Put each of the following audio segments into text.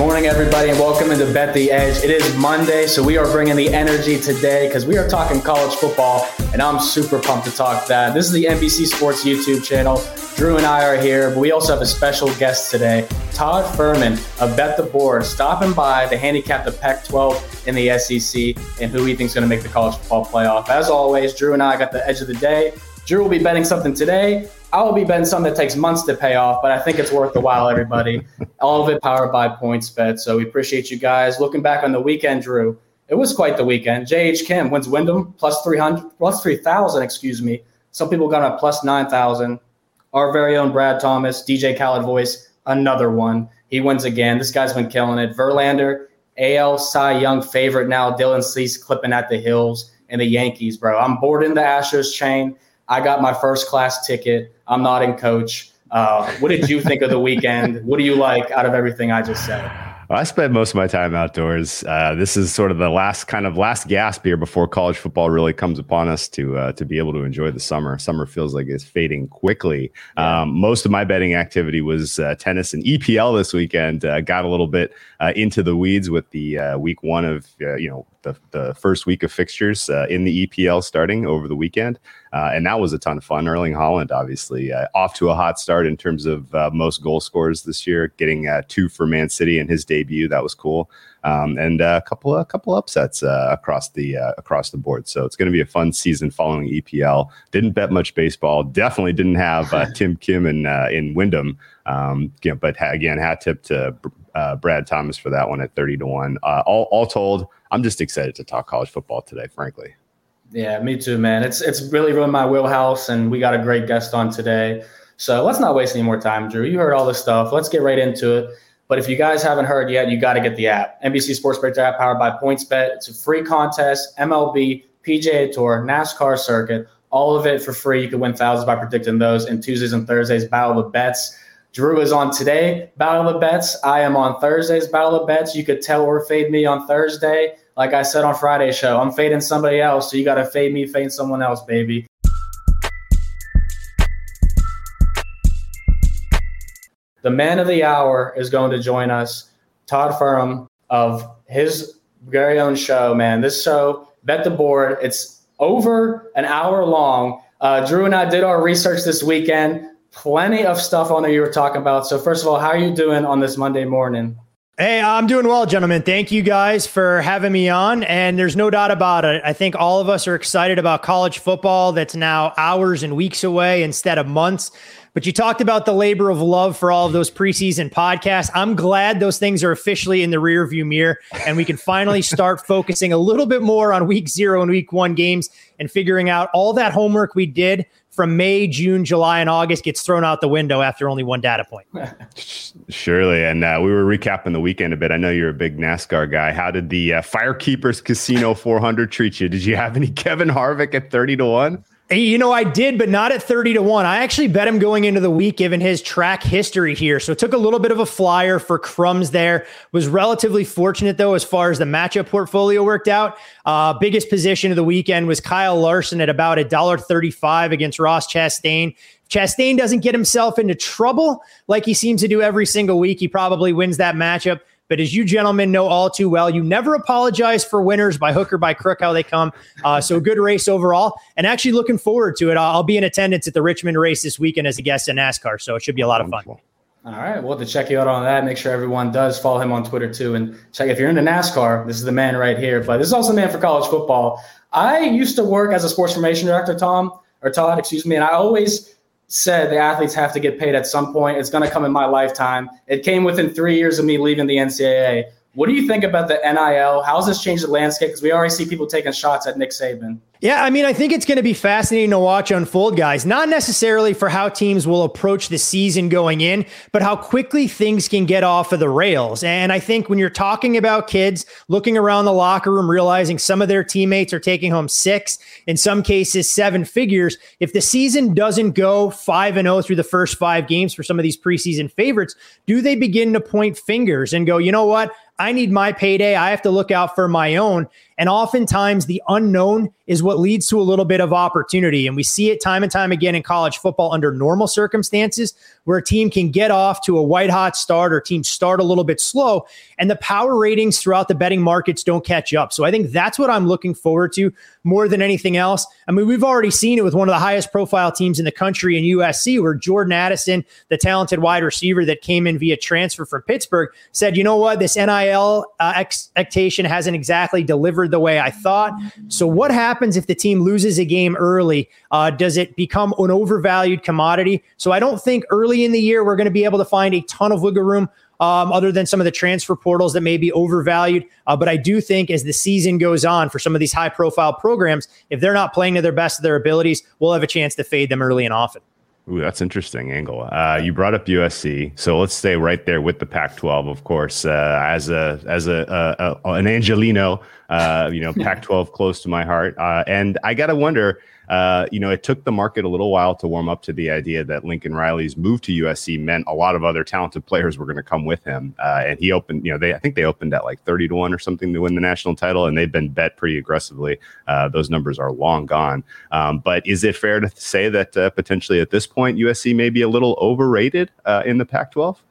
Morning, everybody, and welcome into Bet the Edge. It is Monday, so we are bringing the energy today because we are talking college football, and I'm super pumped to talk that. This is the NBC Sports YouTube channel. Drew and I are here, but we also have a special guest today, Todd Fuhrman of Bet the Board, stopping by to handicap the Pac 12 in the SEC and who he thinks is going to make the college football playoff. As always, Drew and I got the edge of the day. Drew will be betting something today. I will be betting something that takes months to pay off, but I think it's worth the while, everybody. All of it powered by PointsBet. So we appreciate you guys. Looking back on the weekend, Drew, it was quite the weekend. J.H. Kim wins Wyndham plus 300, plus 3,000, excuse me. Some people got a plus 9,000. Our very own Brad Thomas, DJ Khaled voice, another one. He wins again. This guy's been killing it. Verlander, AL Cy Young favorite now. Dylan Cease clipping at the hills and the Yankees, bro. I'm boarding the Astros chain. I got my first class ticket. I'm not in coach. Uh, what did you think of the weekend? What do you like out of everything I just said? Well, I spend most of my time outdoors. Uh, this is sort of the last kind of last gasp here before college football really comes upon us to uh, to be able to enjoy the summer. Summer feels like it's fading quickly. Yeah. Um, most of my betting activity was uh, tennis and EPL this weekend. Uh, got a little bit uh, into the weeds with the uh, week one of you know the, the first week of fixtures uh, in the EPL starting over the weekend. Uh, and that was a ton of fun. Erling Haaland, obviously, uh, off to a hot start in terms of uh, most goal scorers this year, getting uh, two for Man City in his debut. That was cool. Um, and uh, a couple a couple upsets across the across the board. So it's going to be a fun season following EPL. Didn't bet much baseball. Definitely didn't have Tim Kim in in Wyndham. Um, you know, but ha- again, hat tip to Brad Thomas for that one at thirty to one. all all told. I'm just excited to talk college football today, frankly. Yeah, me too, man. It's it's really ruined my wheelhouse, and we got a great guest on today. So let's not waste any more time, Drew. You heard all this stuff. Let's get right into it. But if you guys haven't heard yet, you got to get the app. NBC Sports Breakdown app powered by PointsBet. It's a free contest, MLB, PGA Tour, NASCAR circuit, all of it for free. You can win thousands by predicting those. And Tuesdays and Thursdays, Battle of Bets. Drew is on today, Battle of Bets. I am on Thursdays, Battle of Bets. You could tell or fade me on Thursday. Like I said on Friday's show, I'm fading somebody else, so you got to fade me, fade someone else, baby. The man of the hour is going to join us, Todd Fuhrman of his very own show, man. This show, Bet the Board, it's over an hour long. Uh, Drew and I did our research this weekend. Plenty of stuff on there you were talking about. So, first of all, how are you doing on this Monday morning? Hey, I'm doing well, gentlemen. Thank you guys for having me on. And there's no doubt about it. I think all of us are excited about college football that's now hours and weeks away instead of months. But you talked about the labor of love for all of those preseason podcasts. I'm glad those things are officially in the rearview mirror and we can finally start focusing a little bit more on week zero and week one games and figuring out all that homework we did from May, June, July, and August gets thrown out the window after only one data point. Surely. And uh, we were recapping the weekend a bit. I know you're a big NASCAR guy. How did the uh, Firekeepers Casino 400 treat you? Did you have any Kevin Harvick at 30 to 1? You know, I did, but not at 30 to 1. I actually bet him going into the week given his track history here. So it took a little bit of a flyer for crumbs there. Was relatively fortunate, though, as far as the matchup portfolio worked out. Uh, biggest position of the weekend was Kyle Larson at about a dollar thirty-five against Ross Chastain. Chastain doesn't get himself into trouble like he seems to do every single week. He probably wins that matchup. But as you gentlemen know all too well, you never apologize for winners by hook or by crook, how they come. Uh, so good race overall. And actually looking forward to it. I'll be in attendance at the Richmond race this weekend as a guest in NASCAR. So it should be a lot of fun. All right, we'll to check you out on that. Make sure everyone does follow him on Twitter too, and check if you're into NASCAR. This is the man right here. But this is also the man for college football. I used to work as a sports information director, Tom or Todd, excuse me, and I always said the athletes have to get paid at some point. It's going to come in my lifetime. It came within three years of me leaving the NCAA. What do you think about the NIL? How has this changed the landscape? Because we already see people taking shots at Nick Saban. Yeah, I mean, I think it's going to be fascinating to watch unfold, guys. Not necessarily for how teams will approach the season going in, but how quickly things can get off of the rails. And I think when you're talking about kids looking around the locker room, realizing some of their teammates are taking home six, in some cases, seven figures, if the season doesn't go 5 and 0 through the first five games for some of these preseason favorites, do they begin to point fingers and go, you know what? I need my payday. I have to look out for my own. And oftentimes the unknown is what leads to a little bit of opportunity. And we see it time and time again in college football under normal circumstances where a team can get off to a white hot start or teams start a little bit slow and the power ratings throughout the betting markets don't catch up. So I think that's what I'm looking forward to more than anything else. I mean, we've already seen it with one of the highest profile teams in the country in USC, where Jordan Addison, the talented wide receiver that came in via transfer from Pittsburgh, said, you know what, this NIL uh, expectation hasn't exactly delivered the way I thought. So, what happens if the team loses a game early? Uh, does it become an overvalued commodity? So, I don't think early in the year we're going to be able to find a ton of wiggle room. Um, other than some of the transfer portals that may be overvalued. Uh, but I do think as the season goes on for some of these high profile programs, if they're not playing to their best of their abilities, we'll have a chance to fade them early and often. Ooh, that's interesting angle. Uh, you brought up USC, so let's stay right there with the Pac-12. Of course, uh, as a as a, a, a an Angelino, uh, you know, Pac-12 close to my heart, uh, and I gotta wonder uh, you know, it took the market a little while to warm up to the idea that Lincoln Riley's move to USC meant a lot of other talented players were going to come with him. Uh, and he opened, you know, they I think they opened at like 30 to 1 or something to win the national title, and they've been bet pretty aggressively. Uh, those numbers are long gone. Um, but is it fair to say that uh, potentially at this point, USC may be a little overrated uh, in the Pac 12?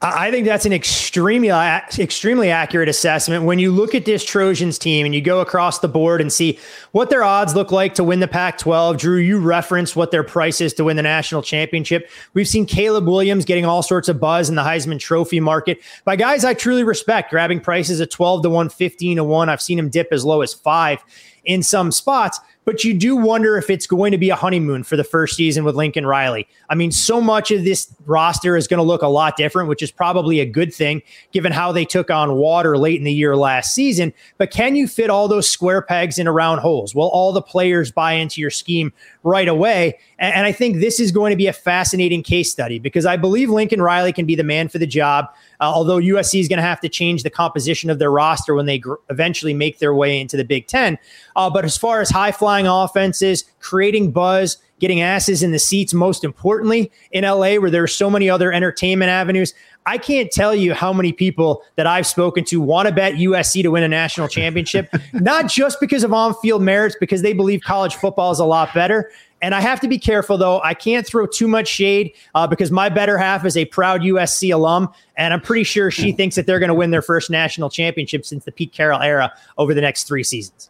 I think that's an extremely extremely accurate assessment. When you look at this Trojans team and you go across the board and see what their odds look like to win the Pac-12, Drew, you referenced what their price is to win the national championship. We've seen Caleb Williams getting all sorts of buzz in the Heisman Trophy market by guys I truly respect, grabbing prices at 12 to 1, 15 to 1. I've seen him dip as low as 5 in some spots but you do wonder if it's going to be a honeymoon for the first season with Lincoln Riley. I mean, so much of this roster is going to look a lot different, which is probably a good thing given how they took on water late in the year last season. But can you fit all those square pegs into round holes? Will all the players buy into your scheme right away? And, I think this is going to be a fascinating case study because I believe Lincoln Riley can be the man for the job. Uh, although USC is going to have to change the composition of their roster when they gr- eventually make their way into the Big Ten. Uh, but as far as high flying offenses, creating buzz, getting asses in the seats, most importantly in LA, where there are so many other entertainment avenues. I can't tell you how many people that I've spoken to want to bet USC to win a national championship, not just because of on field merits, because they believe college football is a lot better. And I have to be careful, though. I can't throw too much shade uh, because my better half is a proud USC alum. And I'm pretty sure she thinks that they're going to win their first national championship since the Pete Carroll era over the next three seasons.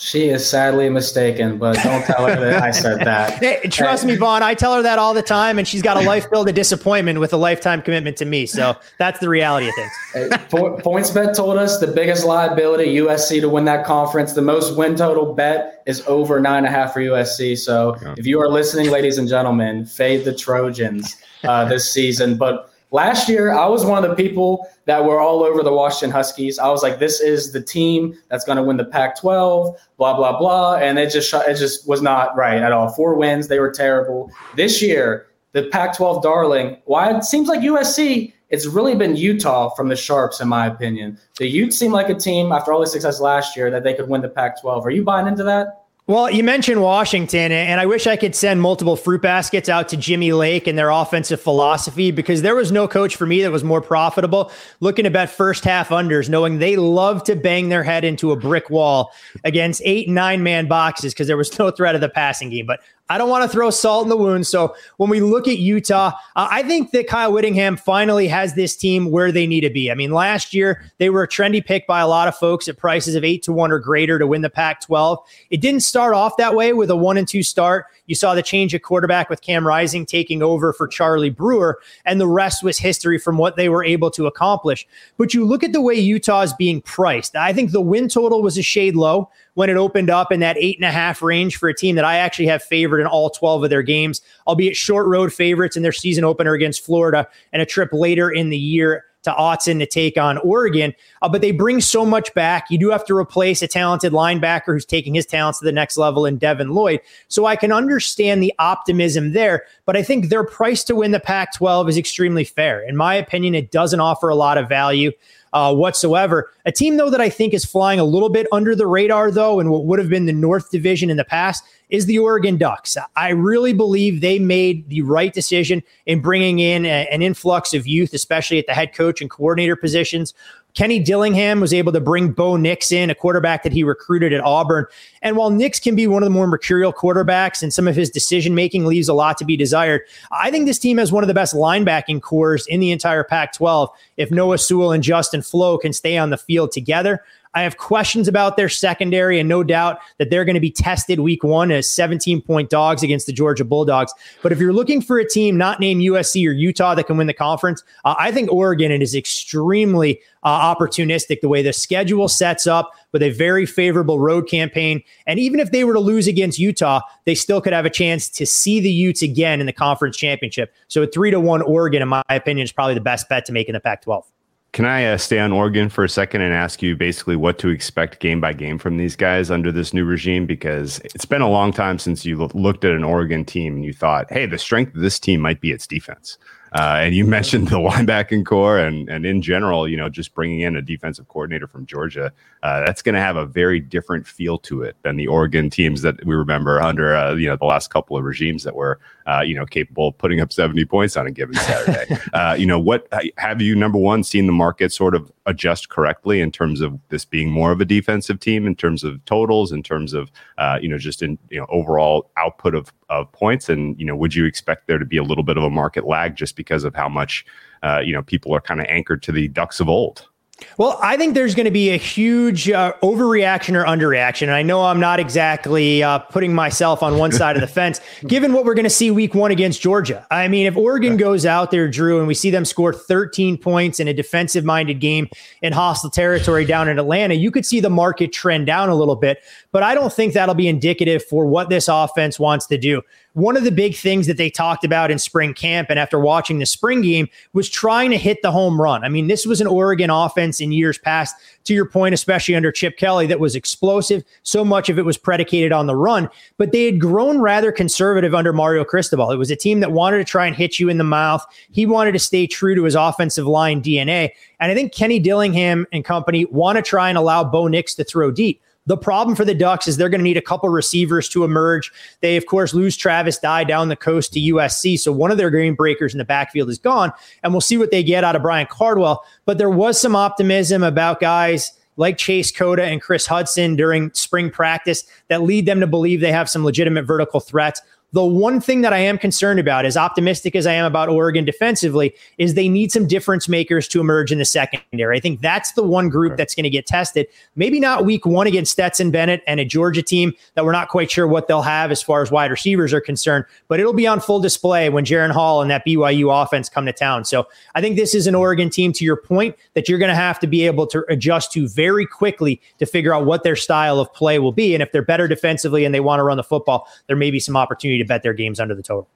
She is sadly mistaken, but don't tell her that I said that. Hey, trust me, Vaughn. I tell her that all the time, and she's got a life filled of disappointment with a lifetime commitment to me. So that's the reality of things. Hey, PointsBet told us the biggest liability USC to win that conference. The most win total bet is over nine and a half for USC. So yeah. if you are listening, ladies and gentlemen, fade the Trojans uh, this season. But Last year, I was one of the people that were all over the Washington Huskies. I was like, "This is the team that's going to win the Pac-12." Blah blah blah, and it just it just was not right at all. Four wins, they were terrible. This year, the Pac-12 darling. Why it seems like USC. It's really been Utah from the Sharps, in my opinion. The Utes seem like a team after all the success last year that they could win the Pac-12. Are you buying into that? Well, you mentioned Washington, and I wish I could send multiple fruit baskets out to Jimmy Lake and their offensive philosophy because there was no coach for me that was more profitable looking to bet first half unders, knowing they love to bang their head into a brick wall against eight, nine man boxes because there was no threat of the passing game. But I don't want to throw salt in the wound. So when we look at Utah, uh, I think that Kyle Whittingham finally has this team where they need to be. I mean, last year they were a trendy pick by a lot of folks at prices of eight to one or greater to win the Pac 12. It didn't start off that way with a one and two start. You saw the change of quarterback with Cam Rising taking over for Charlie Brewer, and the rest was history from what they were able to accomplish. But you look at the way Utah is being priced. I think the win total was a shade low when it opened up in that eight and a half range for a team that I actually have favored in all 12 of their games, albeit short road favorites in their season opener against Florida and a trip later in the year to Autzen to take on Oregon. Uh, but they bring so much back. You do have to replace a talented linebacker who's taking his talents to the next level in Devin Lloyd. So I can understand the optimism there. But I think their price to win the Pac 12 is extremely fair. In my opinion, it doesn't offer a lot of value. Uh, whatsoever. A team, though, that I think is flying a little bit under the radar, though, and what would have been the North Division in the past, is the Oregon Ducks. I really believe they made the right decision in bringing in a, an influx of youth, especially at the head coach and coordinator positions. Kenny Dillingham was able to bring Bo Nix in, a quarterback that he recruited at Auburn. And while Nix can be one of the more mercurial quarterbacks and some of his decision making leaves a lot to be desired, I think this team has one of the best linebacking corps in the entire Pac 12. If Noah Sewell and Justin Flowe can stay on the field together, I have questions about their secondary, and no doubt that they're going to be tested week one as 17 point dogs against the Georgia Bulldogs. But if you're looking for a team not named USC or Utah that can win the conference, uh, I think Oregon is extremely uh, opportunistic the way the schedule sets up with a very favorable road campaign. And even if they were to lose against Utah, they still could have a chance to see the Utes again in the conference championship. So a three to one Oregon, in my opinion, is probably the best bet to make in the Pac 12. Can I uh, stay on Oregon for a second and ask you basically what to expect game by game from these guys under this new regime? Because it's been a long time since you looked at an Oregon team and you thought, hey, the strength of this team might be its defense. Uh, and you mentioned the linebacking corps and, and in general, you know, just bringing in a defensive coordinator from Georgia, uh, that's going to have a very different feel to it than the Oregon teams that we remember under, uh, you know, the last couple of regimes that were, uh, you know, capable of putting up 70 points on a given Saturday. Uh, you know, what have you, number one, seen the market sort of adjust correctly in terms of this being more of a defensive team, in terms of totals, in terms of, uh, you know, just in, you know, overall output of, of points? And, you know, would you expect there to be a little bit of a market lag just because of how much, uh, you know, people are kind of anchored to the Ducks of old? Well, I think there's going to be a huge uh, overreaction or underreaction. And I know I'm not exactly uh, putting myself on one side of the fence, given what we're going to see week one against Georgia. I mean, if Oregon goes out there, Drew, and we see them score 13 points in a defensive minded game in hostile territory down in Atlanta, you could see the market trend down a little bit. But I don't think that'll be indicative for what this offense wants to do one of the big things that they talked about in spring camp and after watching the spring game was trying to hit the home run. I mean, this was an Oregon offense in years past, to your point, especially under Chip Kelly, that was explosive. So much of it was predicated on the run, but they had grown rather conservative under Mario Cristobal. It was a team that wanted to try and hit you in the mouth. He wanted to stay true to his offensive line DNA. And I think Kenny Dillingham and company want to try and allow Bo Nix to throw deep. The problem for the Ducks is they're going to need a couple receivers to emerge. They, of course, lose Travis Dye down the coast to USC. So one of their game breakers in the backfield is gone. And we'll see what they get out of Byron Cardwell. But there was some optimism about guys like Chase Cota and Chris Hutson during spring practice that lead them to believe they have some legitimate vertical threats. The one thing that I am concerned about, as optimistic as I am about Oregon defensively, is they need some difference makers to emerge in the secondary. I think that's the one group that's going to get tested. Maybe not week one against Stetson Bennett and a Georgia team that we're not quite sure what they'll have as far as wide receivers are concerned, but it'll be on full display when Jaren Hall and that BYU offense come to town. So I think this is an Oregon team, to your point, that you're going to have to be able to adjust to very quickly to figure out what their style of play will be. And if they're better defensively and they want to run the football, there may be some opportunity to bet their games under the total.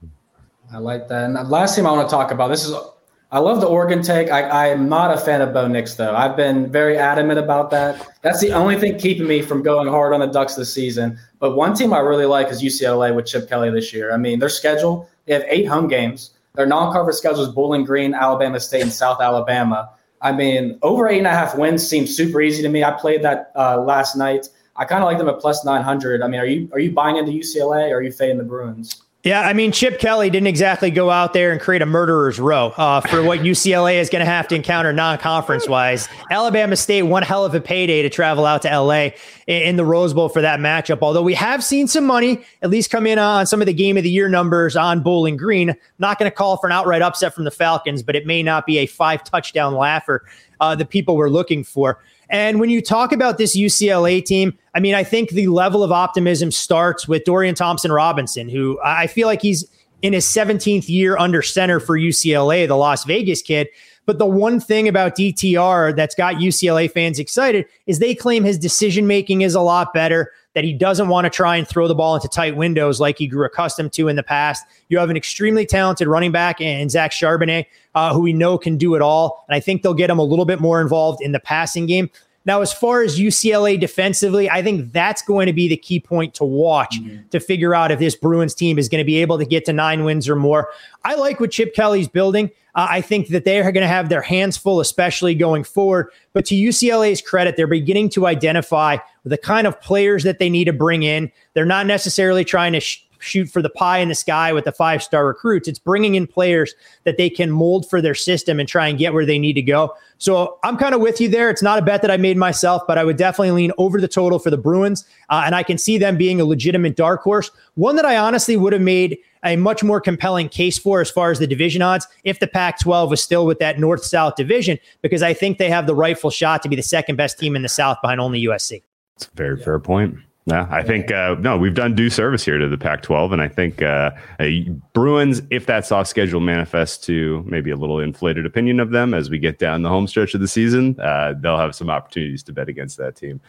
I like that. And last team I want to talk about this is I love the Oregon take. I, am not a fan of Bo Nix, though. I've been very adamant about that. That's the only thing keeping me from going hard on the Ducks this season. But one team I really like is UCLA with Chip Kelly this year. I mean, their schedule, they have eight home games. Their non coverage schedule is Bowling Green, Alabama State, and South Alabama. I mean, over eight and a half wins seems super easy to me. I played that uh, last night. I kind of like them at plus 900. I mean, are you are you buying into UCLA or are you fading the Bruins? Yeah, I mean, Chip Kelly didn't exactly go out there and create a murderer's row uh, for what UCLA is going to have to encounter non-conference wise. Alabama State, one hell of a payday to travel out to LA in the Rose Bowl for that matchup. Although we have seen some money at least come in on some of the game of the year numbers on Bowling Green. Not going to call for an outright upset from the Falcons, but it may not be a five touchdown laugher uh, the people we're looking for. And when you talk about this UCLA team, I mean, I think the level of optimism starts with Dorian Thompson Robinson, who I feel like he's in his 17th year under center for UCLA, the Las Vegas kid. But the one thing about DTR that's got UCLA fans excited is they claim his decision making is a lot better, that he doesn't want to try and throw the ball into tight windows like he grew accustomed to in the past. You have an extremely talented running back in Zach Charbonnet, uh, who we know can do it all. And I think they'll get him a little bit more involved in the passing game. Now, as far as UCLA defensively, I think that's going to be the key point to watch mm-hmm. to figure out if this Bruins team is going to be able to get to nine wins or more. I like what Chip Kelly's building. Uh, I think that they are going to have their hands full, especially going forward. But to UCLA's credit, they're beginning to identify the kind of players that they need to bring in. They're not necessarily trying to sh- shoot for the pie in the sky with the five star recruits. It's bringing in players that they can mold for their system and try and get where they need to go. So I'm kind of with you there. It's not a bet that I made myself, but I would definitely lean over the total for the Bruins. Uh, and I can see them being a legitimate dark horse. One that I honestly would have made a much more compelling case for as far as the division odds if the Pac 12 was still with that north south division, because I think they have the rightful shot to be the second best team in the South behind only USC. It's a very yeah. fair point. Yeah, I think uh, no, we've done due service here to the Pac-12, and I think uh, Bruins, if that soft schedule manifests to maybe a little inflated opinion of them as we get down the home stretch of the season, uh, they'll have some opportunities to bet against that team.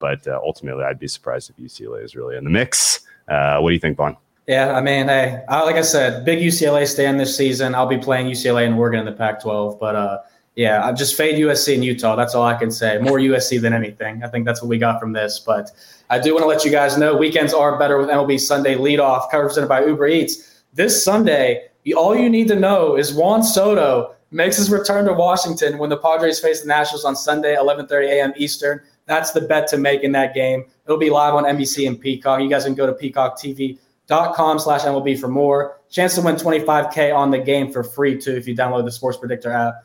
But uh, ultimately, I'd be surprised if UCLA is really in the mix. Uh, what do you think, Vaughn? Yeah, I mean, hey, like I said, big UCLA stand this season. I'll be playing UCLA and Oregon in the Pac-12, but uh, yeah, I just fade USC and Utah. That's all I can say. More USC than anything. I think that's what we got from this. But I do want to let you guys know weekends are better with MLB Sunday leadoff, covered by Uber Eats. This Sunday, all you need to know is Juan Soto makes his return to Washington when the Padres face the Nationals on Sunday, 11:30 a.m. Eastern. That's the bet to make in that game. It'll be live on NBC and Peacock. You guys can go to peacocktv.com slash MLB for more. Chance to win 25K on the game for free, too, if you download the Sports Predictor app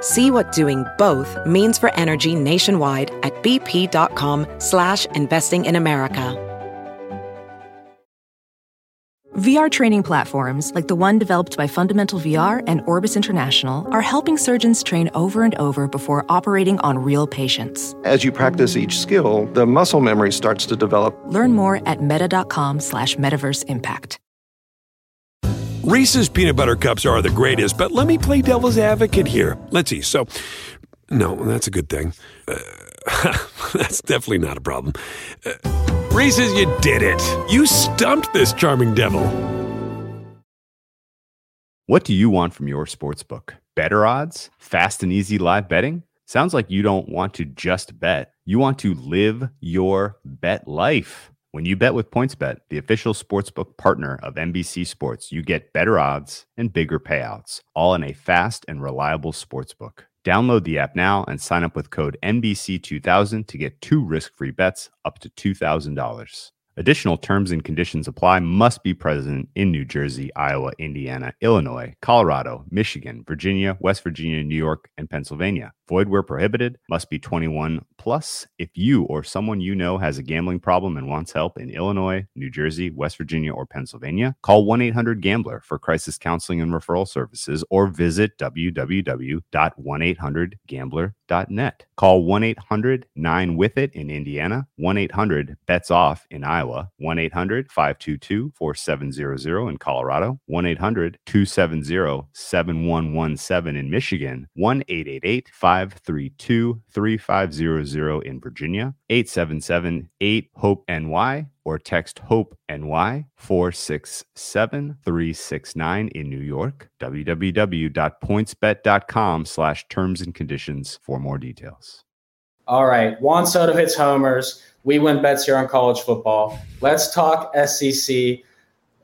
See what doing both means for energy nationwide at bp.com slash investing in America. VR training platforms, like the one developed by Fundamental VR and Orbis International, are helping surgeons train over and over before operating on real patients. As you practice each skill, the muscle memory starts to develop. Learn more at meta.com slash metaverse impact. Reese's peanut butter cups are the greatest, but let me play devil's advocate here. Let's see. So, no, that's a good thing. Uh, that's definitely not a problem. Uh, Reese's, you did it. You stumped this charming devil. What do you want from your sports book? Better odds? Fast and easy live betting? Sounds like you don't want to just bet. You want to live your bet life. When you bet with PointsBet, the official sportsbook partner of NBC Sports, you get better odds and bigger payouts, all in a fast and reliable sportsbook. Download the app now and sign up with code NBC2000 to get two risk free bets up to $2,000. Additional terms and conditions apply. Must be present in New Jersey, Iowa, Indiana, Illinois, Colorado, Michigan, Virginia, West Virginia, New York, and Pennsylvania. Void where prohibited. Must be 21 plus. If you or someone you know has a gambling problem and wants help in Illinois, New Jersey, West Virginia, or Pennsylvania, call 1 800 Gambler for crisis counseling and referral services or visit www.1800Gambler.net. Call 1 800 9 with it in Indiana, 1 800 bets off in Iowa, 1 800 522 4700 in Colorado, 1 800 270 7117 in Michigan, 1 888 532 3500 in Virginia, 877 8 HOPE NY, or text HOPE NY 467369 in New York. www.pointsbet.com slash terms and conditions for more details. All right. Juan Soto hits homers. We win bets here on college football. Let's talk SEC.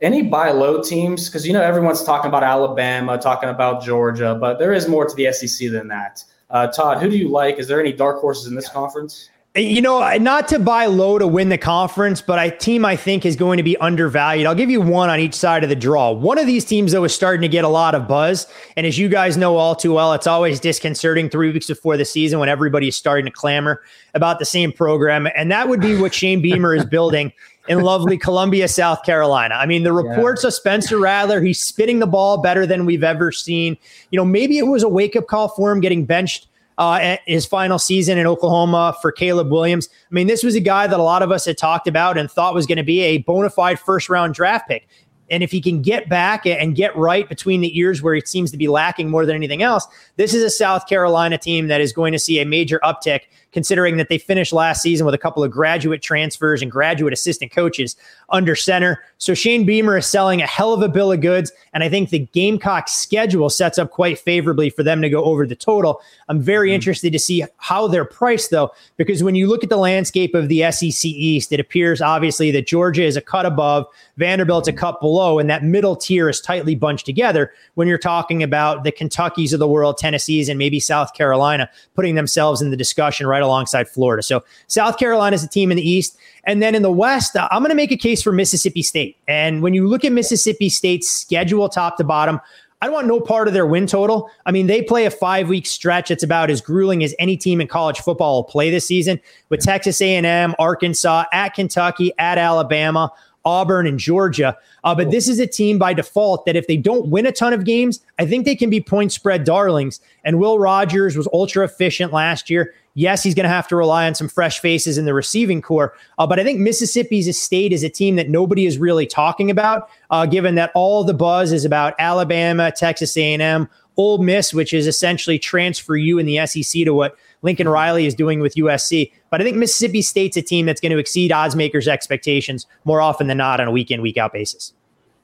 Any buy low teams? Because you know everyone's talking about Alabama, talking about Georgia, but there is more to the SEC than that. Uh, Todd, who do you like? Is there any dark horses in this conference? You know, not to buy low to win the conference, but a team I think is going to be undervalued. I'll give you one on each side of the draw. One of these teams, though, is starting to get a lot of buzz. And as you guys know all too well, it's always disconcerting three weeks before the season when everybody is starting to clamor about the same program. And that would be what Shane Beamer is building in lovely Columbia, South Carolina. I mean, the reports yeah. of Spencer Rattler, he's spitting the ball better than we've ever seen. You know, maybe it was a wake up call for him getting benched uh, his final season in Oklahoma for Caleb Williams. I mean, this was a guy that a lot of us had talked about and thought was going to be a bona fide first round draft pick. And if he can get back and get right between the ears where he seems to be lacking more than anything else, this is a South Carolina team that is going to see a major uptick considering that they finished last season with a couple of graduate transfers and graduate assistant coaches under center. So Shane Beamer is selling a hell of a bill of goods. And I think the Gamecock schedule sets up quite favorably for them to go over the total. I'm very mm-hmm. interested to see how they're priced, though, because when you look at the landscape of the SEC East, it appears obviously that Georgia is a cut above, Vanderbilt's a cut below, and that middle tier is tightly bunched together when you're talking about the Kentuckies of the world, Tennessees, and maybe South Carolina putting themselves in the discussion right alongside Florida. So South Carolina is a team in the East. And then in the West, uh, I'm going to make a case for Mississippi State. And when you look at Mississippi State's schedule top to bottom, I don't want no part of their win total. I mean, they play a five week stretch. It's about as grueling as any team in college football will play this season with Texas A&M, Arkansas, at Kentucky, at Alabama. Auburn, and Georgia. Uh, but this is a team by default that if they don't win a ton of games, I think they can be point spread darlings. And Will Rogers was ultra efficient last year. Yes, he's going to have to rely on some fresh faces in the receiving corps. Uh, but I think Mississippi's state is a team that nobody is really talking about, uh, given that all the buzz is about Alabama, Texas A&M, Ole Miss, which is essentially transfer you in the SEC to what Lincoln Riley is doing with USC. But I think Mississippi State's a team that's going to exceed oddsmakers' expectations more often than not on a week in, week out basis.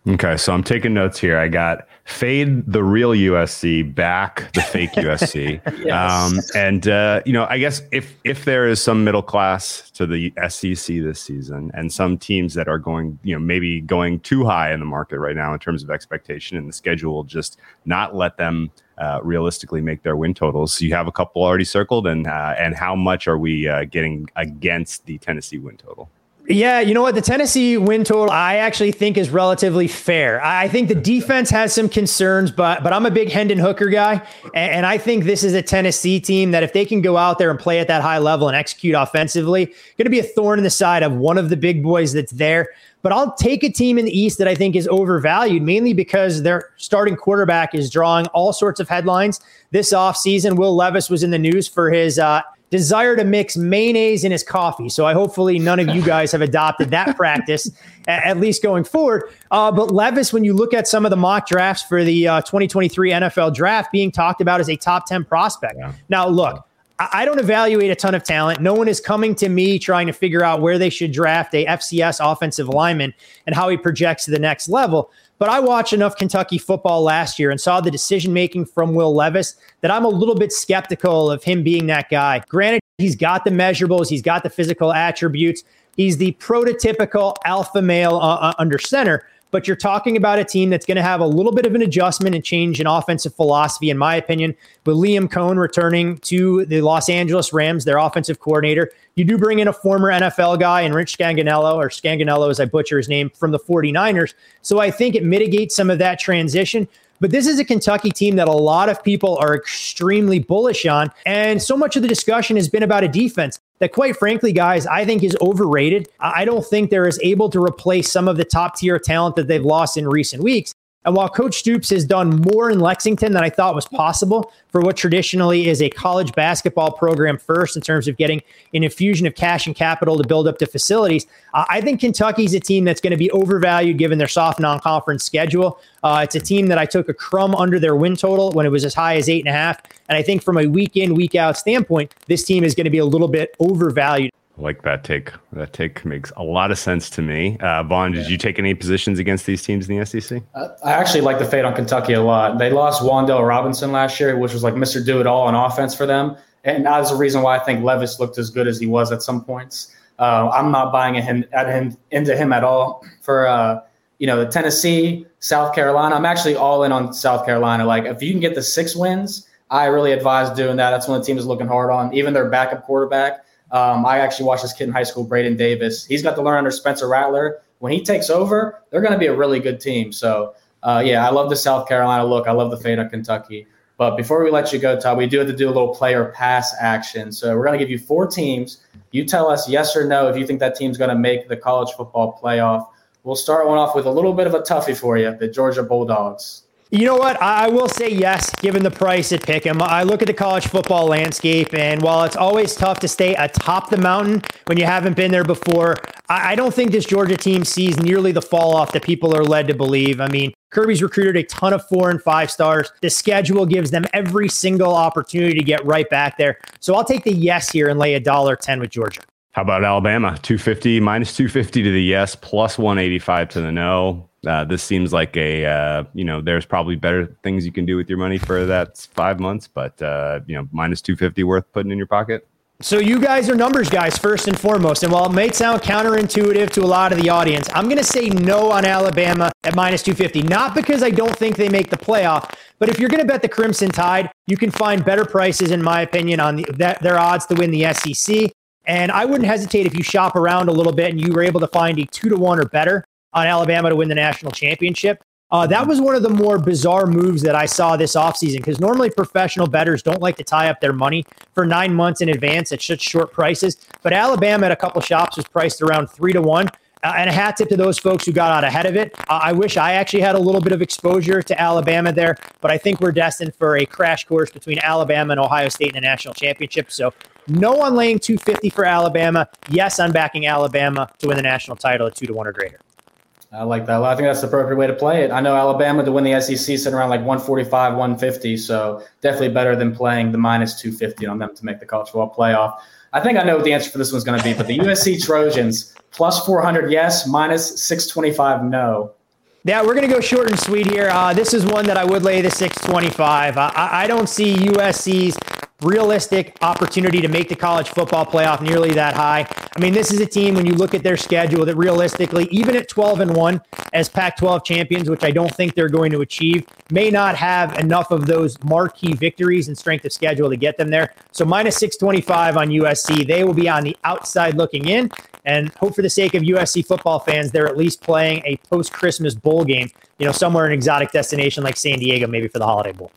Okay, so I'm taking notes here. I got fade the real USC, back the fake USC, yes. um, and uh, you know, I guess if if there is some middle class to the SEC this season, and some teams that are going, you know, maybe going too high in the market right now in terms of expectation, and the schedule will just not let them uh, realistically make their win totals. So you have a couple already circled, and uh, and how much are we uh, getting against the Tennessee win total? Yeah, you know what? The Tennessee win total I actually think is relatively fair. I think the defense has some concerns, but but I'm a big Hendon Hooker guy, and, and, I think this is a Tennessee team that if they can go out there and play at that high level and execute offensively, going to be a thorn in the side of one of the big boys that's there. But I'll take a team in the East that I think is overvalued, mainly because their starting quarterback is drawing all sorts of headlines this offseason. Will Levis was in the news for his uh, desire to mix mayonnaise in his coffee. So I hopefully none of you guys have adopted that practice, at least going forward. Uh, but Levis, when you look at some of the mock drafts for the uh, 2023 NFL draft, being talked about as a top 10 prospect. Yeah. Now, look. I don't evaluate a ton of talent. No one is coming to me trying to figure out where they should draft a FCS offensive lineman and how he projects to the next level. But I watched enough Kentucky football last year and saw the decision making from Will Levis that I'm a little bit skeptical of him being that guy. Granted, he's got the measurables, he's got the physical attributes, he's the prototypical alpha male uh, uh under center but you're talking about a team that's going to have a little bit of an adjustment and change in offensive philosophy, in my opinion, with Liam Coen returning to the Los Angeles Rams, their offensive coordinator. You do bring in a former NFL guy and Rich Scangarello, or Scanganello as I butcher his name, from the 49ers. So I think it mitigates some of that transition. But this is a Kentucky team that a lot of people are extremely bullish on. And so much of the discussion has been about a defense that, quite frankly, guys, I think is overrated. I don't think they're as able to replace some of the top tier talent that they've lost in recent weeks. And while Coach Stoops has done more in Lexington than I thought was possible for what traditionally is a college basketball program first in terms of getting an infusion of cash and capital to build up the facilities, uh, I think Kentucky's a team that's going to be overvalued given their soft non conference schedule. Uh, it's a team that I took a crumb under their win total when it was as high as eight and a half. And I think from a week in, week out standpoint, this team is going to be a little bit overvalued like that take. That take makes a lot of sense to me. Uh, Vaughn, did you take any positions against these teams in the SEC? Uh, I actually like the fade on Kentucky a lot. They lost Wan'Dale Robinson last year, which was like Mr. Do It All on offense for them. And that was the reason why I think Levis looked as good as he was at some points. Uh, I'm not buying at him, at him into him at all for uh, you know the Tennessee, South Carolina. I'm actually all in on South Carolina. Like if you can get the six wins, I really advise doing that. That's when the team is looking hard on. Even their backup quarterback. Um, I actually watched this kid in high school, Braden Davis. He's got to learn under Spencer Rattler. When he takes over, they're going to be a really good team. So uh, yeah, I love the South Carolina look. I love the fade on Kentucky. But before we let you go, Todd, we do have to do a little player pass action. So we're going to give you four teams. You tell us yes or no if you think that team's going to make the college football playoff. We'll start one off with a little bit of a toughie for you the Georgia Bulldogs. You know what? I will say yes, given the price at Pick'em. I look at the college football landscape, and while it's always tough to stay atop the mountain when you haven't been there before, I don't think this Georgia team sees nearly the fall off that people are led to believe. I mean, Kirby's recruited a ton of four and five stars. The schedule gives them every single opportunity to get right back there. So I'll take the yes here and lay a dollar ten with Georgia. How about Alabama? 250 minus 250 to the yes, plus 185 to the no. Uh, this seems like a uh, you know there's probably better things you can do with your money for that five months, but uh, you know minus two fifty worth putting in your pocket. So you guys are numbers guys first and foremost, and while it may sound counterintuitive to a lot of the audience, I'm going to say no on Alabama at minus 250. Not because I don't think they make the playoff, but if you're going to bet the Crimson Tide, you can find better prices, in my opinion, on the, that, their odds to win the SEC. And I wouldn't hesitate if you shop around a little bit and you were able to find a two to one or better on Alabama to win the national championship. Uh, that was one of the more bizarre moves that I saw this offseason because normally professional bettors don't like to tie up their money for nine months in advance at such short prices. But Alabama at a couple shops was priced around three to one. Uh, and a hat tip to those folks who got out ahead of it. Uh, I wish I actually had a little bit of exposure to Alabama there, but I think we're destined for a crash course between Alabama and Ohio State in the national championship. So no on laying 250 for Alabama. Yes, I'm backing Alabama to win the national title at two to one or greater. I like that. I think that's the appropriate way to play it. I know Alabama to win the SEC sitting around like 145, 150. So definitely better than playing the minus 250 on them to make the college football playoff. I think I know what the answer for this one's going to be, but the USC Trojans plus 400 yes, minus 625 no. Yeah, we're going to go short and sweet here. Uh, this is one that I would lay the 625. I, I don't see USC's realistic opportunity to make the college football playoff nearly that high. I mean, this is a team when you look at their schedule that realistically, even at 12 and 1 as Pac 12 champions, which I don't think they're going to achieve, may not have enough of those marquee victories and strength of schedule to get them there. So minus 625 on USC. They will be on the outside looking in. And hope for the sake of USC football fans, they're at least playing a post Christmas bowl game, you know, somewhere in an exotic destination like San Diego, maybe for the Holiday Bowl.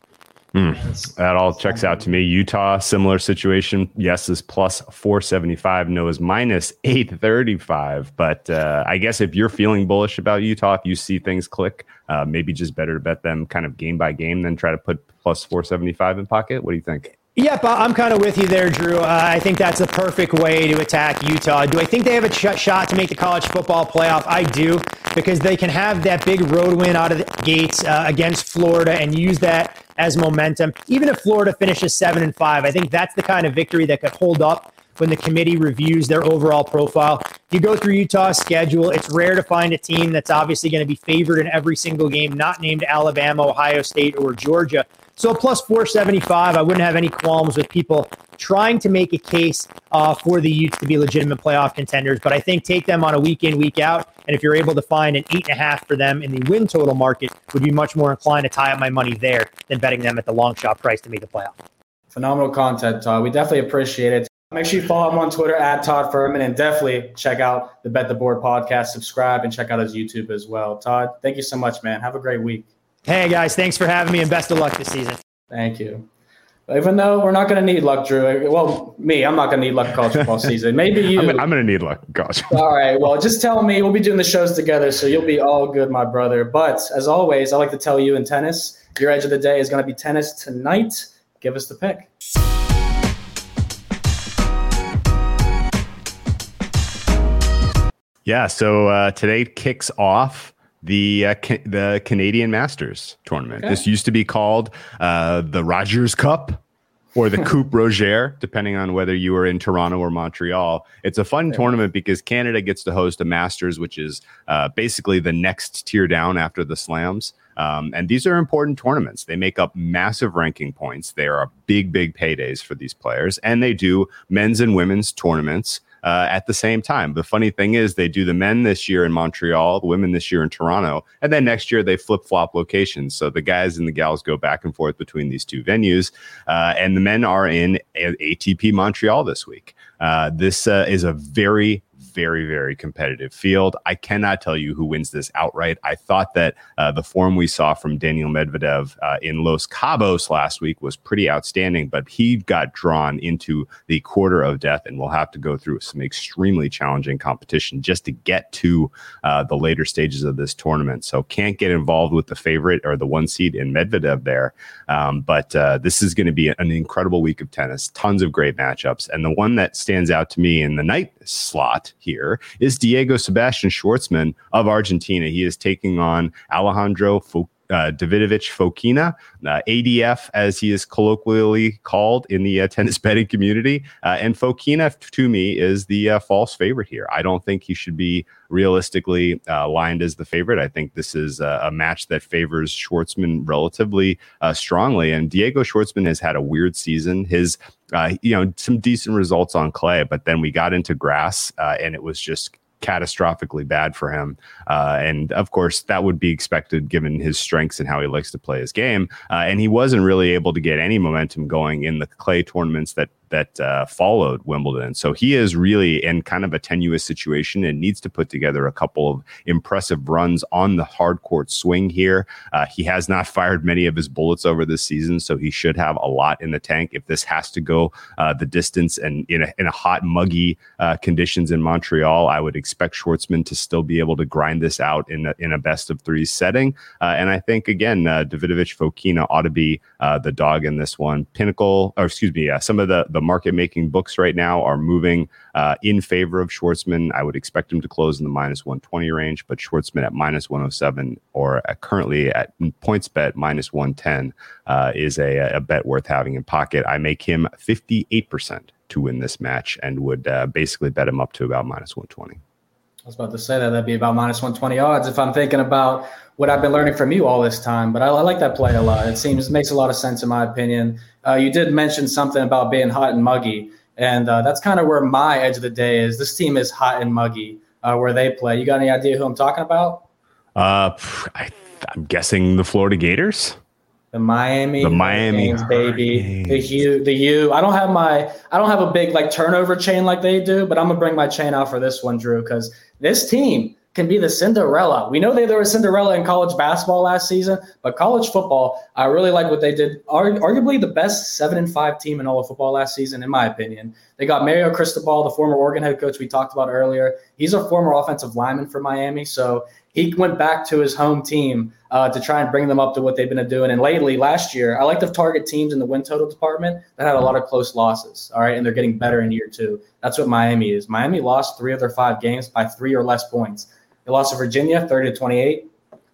Mm, that all checks out to me. Utah, similar situation. Yes is plus 475. No is minus 835. But uh, I guess if you're feeling bullish about Utah, if you see things click, uh, maybe just better to bet them kind of game by game than try to put plus 475 in pocket. What do you think? Yep, I'm kind of with you there, Drew. Uh, I think that's a perfect way to attack Utah. Do I think they have a ch- shot to make the college football playoff? I do, because they can have that big road win out of the gates uh, against Florida and use that as momentum. Even if Florida finishes seven and five, I think that's the kind of victory that could hold up when the committee reviews their overall profile. You go through Utah's schedule, it's rare to find a team that's obviously going to be favored in every single game, not named Alabama, Ohio State, or Georgia. So plus 475, I wouldn't have any qualms with people trying to make a case uh, for the Utes to be legitimate playoff contenders. But I think take them on a week in, week out. And if you're able to find an eight and a half for them in the win total market, would be much more inclined to tie up my money there than betting them at the long shot price to make the playoff. Phenomenal content, Todd. We definitely appreciate it. Make sure you follow him on Twitter at Todd Fuhrman and definitely check out the Bet the Board podcast. Subscribe and check out his YouTube as well. Todd, thank you so much, man. Have a great week. Hey, guys, thanks for having me and best of luck this season. Thank you. Even though we're not going to need luck, Drew. Well, me, I'm not going to need luck college football season. Maybe you. I'm, I'm going to need luck college. all right. Well, just tell me. We'll be doing the shows together, so you'll be all good, my brother. But as always, I like to tell you in tennis, your edge of the day is going to be tennis tonight. Give us the pick. Yeah. So uh, today kicks off the uh, ca- the Canadian Masters tournament. Okay. This used to be called uh, the Rogers Cup. or the Coupe Roger, depending on whether you were in Toronto or Montreal. It's a fun yeah. tournament because Canada gets to host a Masters, which is uh, basically the next tier down after the Slams. Um, and these are important tournaments. They make up massive ranking points. They are big, big paydays for these players, and they do men's and women's tournaments uh, at the same time. The funny thing is, they do the men this year in Montreal, the women this year in Toronto, and then next year they flip flop locations. So the guys and the gals go back and forth between these two venues, uh, and the men are in ATP Montreal this week. Uh, this uh, is a very very, very competitive field. I cannot tell you who wins this outright. I thought that uh, the form we saw from Daniel Medvedev uh, in Los Cabos last week was pretty outstanding, but he got drawn into the quarter of death and will have to go through some extremely challenging competition just to get to uh, the later stages of this tournament. So can't get involved with the favorite or the one seed in Medvedev there. Um, but uh, this is going to be an incredible week of tennis, tons of great matchups. And the one that stands out to me in the night slot here is Diego Sebastian Schwartzman of Argentina. He is taking on Alejandro Foucault uh, Davidovich Fokina, uh, ADF as he is colloquially called in the uh, tennis betting community. Uh, and Fokina, to me, is the uh, false favorite here. I don't think he should be realistically uh, lined as the favorite. I think this is a, a match that favors Schwartzman relatively strongly. And Diego Schwartzman has had a weird season. His you know, some decent results on clay, but then we got into grass and it was just catastrophically bad for him. Uh, and of course, that would be expected given his strengths and how he likes to play his game. Uh, and he wasn't really able to get any momentum going in the clay tournaments that that uh, followed Wimbledon. So he is really in kind of a tenuous situation and needs to put together a couple of impressive runs on the hard court swing here. Uh, he has not fired many of his bullets over this season, so he should have a lot in the tank if this has to go uh, the distance and in a, in a hot, muggy uh, conditions in Montreal. I would expect Schwartzman to still be able to grind this out in a, in a best of three setting. Uh, and I think again, uh, Davidovich Fokina ought to be the dog in this one. Pinnacle, or excuse me, some of the the market making books right now are moving uh, in favor of Schwartzman. I would expect him to close in the minus 120 range, but Schwartzman at minus 107 or at currently at PointsBet minus 110 uh, is a, a, bet worth having in pocket. I make him 58% to win this match and would uh, basically bet him up to about minus 120. I was about to say that that'd be about minus 120 odds if I'm thinking about what I've been learning from you all this time. But I, I like that play a lot. It seems makes a lot of sense in my opinion. Uh, you did mention something about being hot and muggy, and uh, that's kind of where my edge of the day is. This team is hot and muggy uh, where they play. You got any idea who I'm talking about? Uh, I, I'm guessing the Florida Gators. The Miami, the Miami baby, the U, the U. I don't have my, I don't have a big like turnover chain like they do, but I'm gonna bring my chain out for this one, Drew, because this team can be the Cinderella. We know they, they were Cinderella in college basketball last season, but college football, I really like what they did. arguably the best seven and five team in all of football last season, in my opinion. They got Mario Cristobal, the former Oregon head coach we talked about earlier. He's a former offensive lineman for Miami, so he went back to his home team uh, to try and bring them up to what they've been doing. And lately, last year, I like to target teams in the win total department that had a lot of close losses. All right, and they're getting better in year two. That's what Miami is. Miami lost three of their five games by three or less points. They lost to Virginia 30 to 28,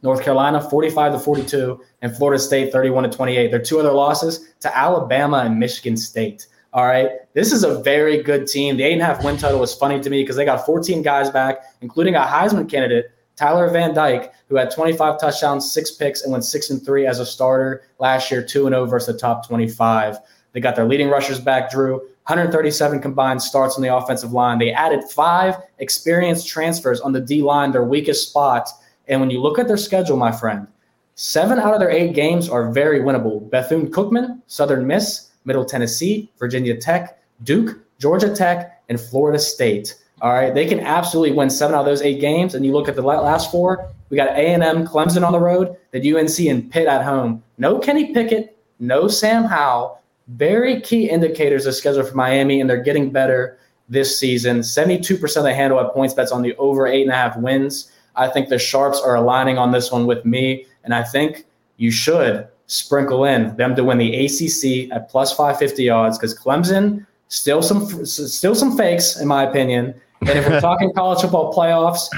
North Carolina 45 to 42, and Florida State 31 to 28. Their two other losses to Alabama and Michigan State. All right. This is a very good team. The eight and a half win total was funny to me because they got 14 guys back, including a Heisman candidate, Tyler Van Dyke, who had 25 touchdowns, six picks, and went six and three as a starter last year, two and over versus the top 25. They got their leading rushers back, Drew. 137 combined starts on the offensive line. They added five experienced transfers on the D line, their weakest spot. And when you look at their schedule, my friend, seven out of their eight games are very winnable. Bethune Cookman, Southern Miss, Middle Tennessee, Virginia Tech, Duke, Georgia Tech, and Florida State. All right, they can absolutely win seven out of those eight games. And you look at the last four, we got A&M, Clemson on the road, the UNC and Pitt at home. No Kenny Pickett, no Sam Howell, very key indicators of schedule for Miami, and they're getting better this season. 72% of the handle at points bets on the over eight and a half wins. I think the Sharps are aligning on this one with me, and I think you should sprinkle in them to win the ACC at plus 550 odds because Clemson still some still some fakes in my opinion. And if we're talking college football playoffs,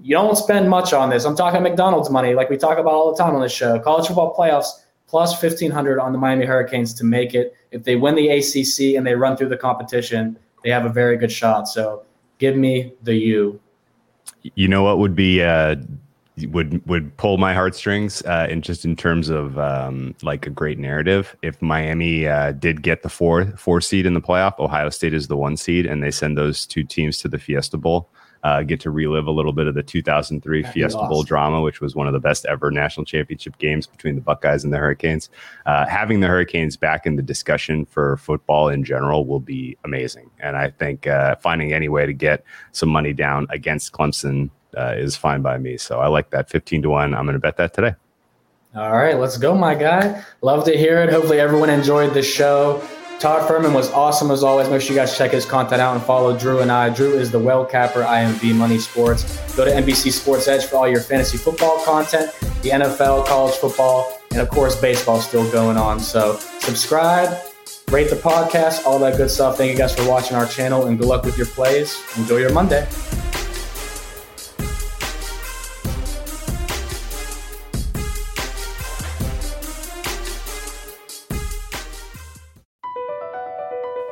you don't spend much on this. I'm talking McDonald's money, like we talk about all the time on this show. College football playoffs, plus 1500 on the Miami Hurricanes to make it. If they win the ACC and they run through the competition, they have a very good shot. So give me the U. You know what would be uh, would would pull my heartstrings uh, in just in terms of um, like a great narrative. If Miami uh, did get the four four seed in the playoff, Ohio State is the one seed, and they send those two teams to the Fiesta Bowl. Uh, get to relive a little bit of the 2003 That'd Fiesta. Bowl drama, which was one of the best ever national championship games between the Buckeyes and the Hurricanes. Uh, having the Hurricanes back in the discussion for football in general will be amazing. And I think uh, finding any way to get some money down against Clemson uh, is fine by me. So I like that 15 to 1. I'm going to bet that today. All right, let's go, my guy. Love to hear it. Hopefully, everyone enjoyed the show. Todd Fuhrman was awesome as always. Make sure you guys check his content out and follow Drew and I. Drew is the well capper, IMV Money Sports. Go to NBC Sports Edge for all your fantasy football content, the NFL, college football, and of course, baseball still going on. So subscribe, rate the podcast, all that good stuff. Thank you guys for watching our channel and good luck with your plays. Enjoy your Monday.